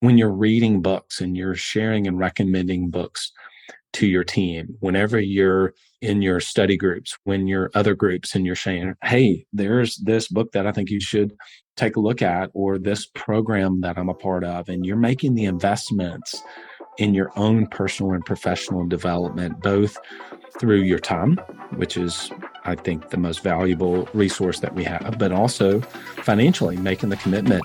when you're reading books and you're sharing and recommending books to your team, whenever you're in your study groups, when you're other groups and you're saying, Hey, there's this book that I think you should take a look at, or this program that I'm a part of, and you're making the investments in your own personal and professional development, both through your time, which is, I think, the most valuable resource that we have, but also financially making the commitment.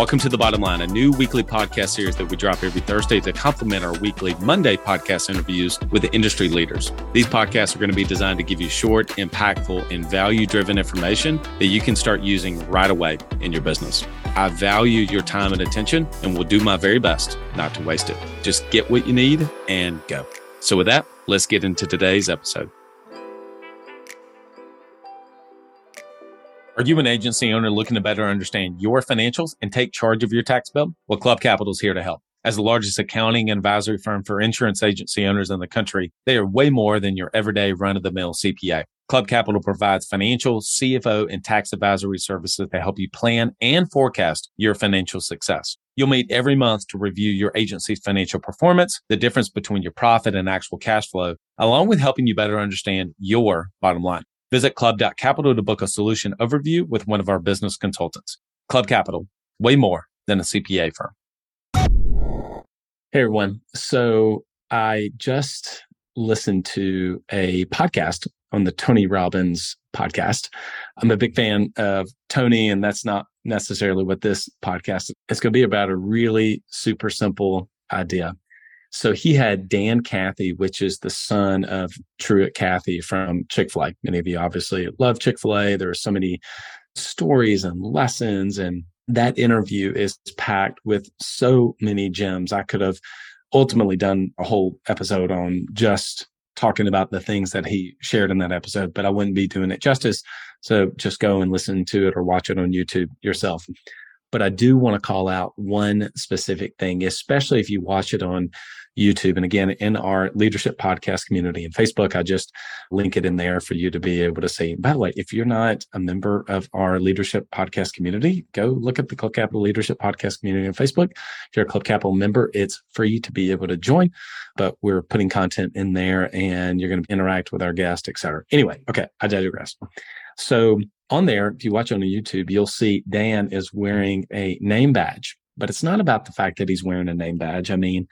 Welcome to The Bottom Line, a new weekly podcast series that we drop every Thursday to complement our weekly Monday podcast interviews with the industry leaders. These podcasts are going to be designed to give you short, impactful, and value driven information that you can start using right away in your business. I value your time and attention and will do my very best not to waste it. Just get what you need and go. So, with that, let's get into today's episode. Are you an agency owner looking to better understand your financials and take charge of your tax bill? Well, Club Capital is here to help. As the largest accounting and advisory firm for insurance agency owners in the country, they are way more than your everyday run of the mill CPA. Club Capital provides financial, CFO, and tax advisory services to help you plan and forecast your financial success. You'll meet every month to review your agency's financial performance, the difference between your profit and actual cash flow, along with helping you better understand your bottom line. Visit club.capital to book a solution overview with one of our business consultants. Club Capital, way more than a CPA firm. Hey, everyone. So I just listened to a podcast on the Tony Robbins podcast. I'm a big fan of Tony, and that's not necessarily what this podcast is going to be about a really super simple idea. So he had Dan Cathy, which is the son of Truett Cathy from Chick fil A. Many of you obviously love Chick fil A. There are so many stories and lessons, and that interview is packed with so many gems. I could have ultimately done a whole episode on just talking about the things that he shared in that episode, but I wouldn't be doing it justice. So just go and listen to it or watch it on YouTube yourself. But I do want to call out one specific thing, especially if you watch it on YouTube. And again, in our leadership podcast community and Facebook, I just link it in there for you to be able to see. By the way, if you're not a member of our leadership podcast community, go look at the Club Capital Leadership Podcast community on Facebook. If you're a Club Capital member, it's free to be able to join, but we're putting content in there and you're going to interact with our guests, et cetera. Anyway, okay, I digress. So on there, if you watch on YouTube, you'll see Dan is wearing a name badge, but it's not about the fact that he's wearing a name badge. I mean,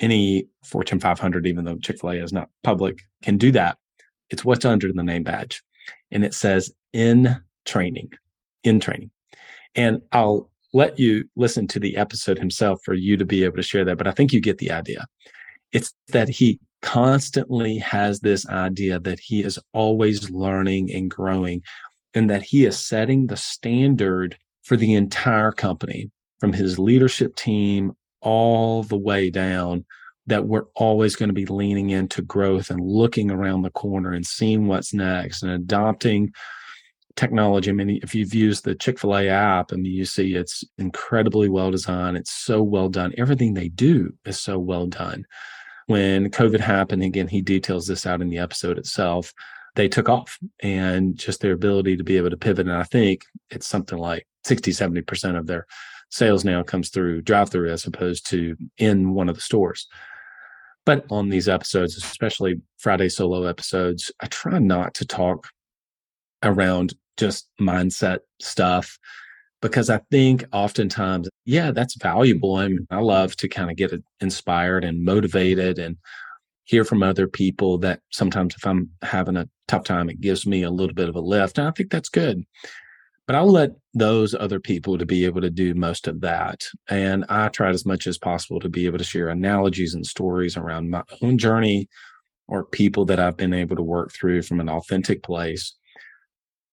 any Fortune 500, even though Chick fil A is not public, can do that. It's what's under the name badge. And it says in training, in training. And I'll let you listen to the episode himself for you to be able to share that. But I think you get the idea. It's that he constantly has this idea that he is always learning and growing and that he is setting the standard for the entire company from his leadership team all the way down that we're always going to be leaning into growth and looking around the corner and seeing what's next and adopting technology. I mean, if you've used the Chick fil A app, I mean, you see it's incredibly well designed. It's so well done. Everything they do is so well done. When COVID happened, again, he details this out in the episode itself, they took off and just their ability to be able to pivot. And I think it's something like 60, 70% of their sales now comes through drive through as opposed to in one of the stores. But on these episodes, especially Friday solo episodes, I try not to talk around just mindset stuff because I think oftentimes, yeah, that's valuable. And I love to kind of get inspired and motivated and hear from other people that sometimes if I'm having a tough time, it gives me a little bit of a lift. And I think that's good but I'll let those other people to be able to do most of that. And I tried as much as possible to be able to share analogies and stories around my own journey or people that I've been able to work through from an authentic place.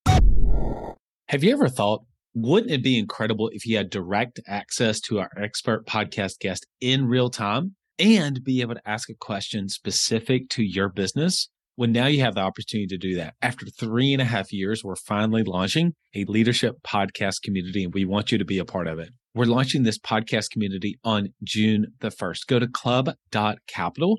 Have you ever thought, wouldn't it be incredible if you had direct access to our expert podcast guest in real time? and be able to ask a question specific to your business. Well, now you have the opportunity to do that. After three and a half years, we're finally launching a leadership podcast community, and we want you to be a part of it. We're launching this podcast community on June the 1st. Go to club.capital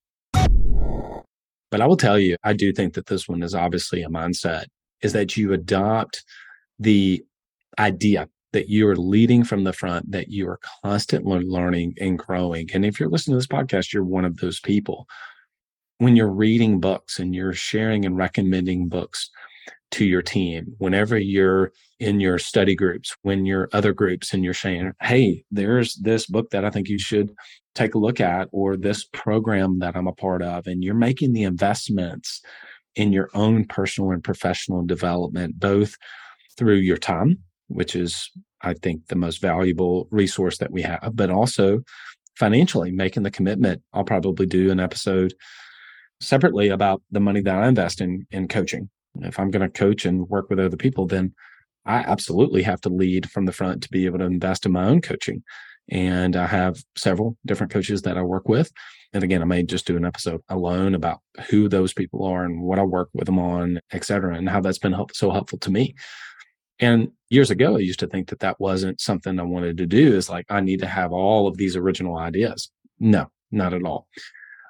But I will tell you, I do think that this one is obviously a mindset is that you adopt the idea that you are leading from the front, that you are constantly learning and growing. And if you're listening to this podcast, you're one of those people. When you're reading books and you're sharing and recommending books to your team, whenever you're in your study groups, when you're other groups and you're saying, Hey, there's this book that I think you should take a look at, or this program that I'm a part of, and you're making the investments in your own personal and professional development, both through your time, which is, I think, the most valuable resource that we have, but also financially making the commitment. I'll probably do an episode separately about the money that I invest in in coaching. If I'm going to coach and work with other people, then I absolutely have to lead from the front to be able to invest in my own coaching. And I have several different coaches that I work with. And again, I may just do an episode alone about who those people are and what I work with them on, et cetera, and how that's been help- so helpful to me. And years ago, I used to think that that wasn't something I wanted to do is like, I need to have all of these original ideas. No, not at all.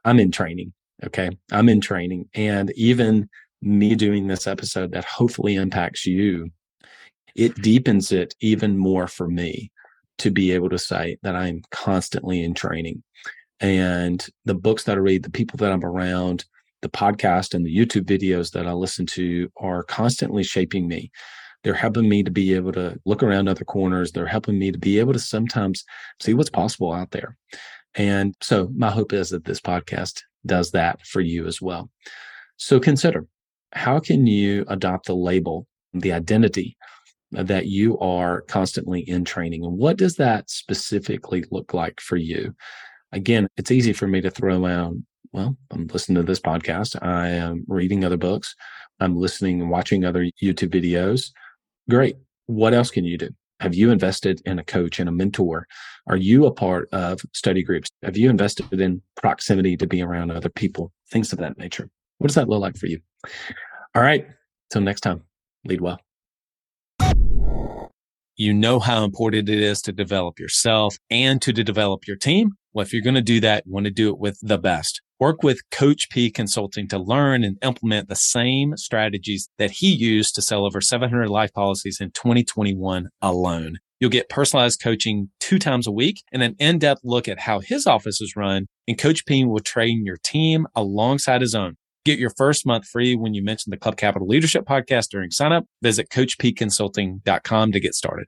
I'm in training. Okay. I'm in training. And even me doing this episode that hopefully impacts you, it deepens it even more for me to be able to say that I'm constantly in training. And the books that I read, the people that I'm around, the podcast and the YouTube videos that I listen to are constantly shaping me. They're helping me to be able to look around other corners. They're helping me to be able to sometimes see what's possible out there. And so my hope is that this podcast does that for you as well. So consider how can you adopt the label, the identity that you are constantly in training. And what does that specifically look like for you? Again, it's easy for me to throw out, well, I'm listening to this podcast. I am reading other books. I'm listening and watching other YouTube videos. Great. What else can you do? Have you invested in a coach and a mentor? Are you a part of study groups? Have you invested in proximity to be around other people? Things of that nature. What does that look like for you? All right. Till next time, lead well. You know how important it is to develop yourself and to, to develop your team. Well, if you're going to do that, you want to do it with the best. Work with Coach P Consulting to learn and implement the same strategies that he used to sell over 700 life policies in 2021 alone. You'll get personalized coaching two times a week and an in-depth look at how his office is run. And Coach P will train your team alongside his own. Get your first month free when you mention the Club Capital Leadership Podcast during sign up. Visit CoachPConsulting.com to get started.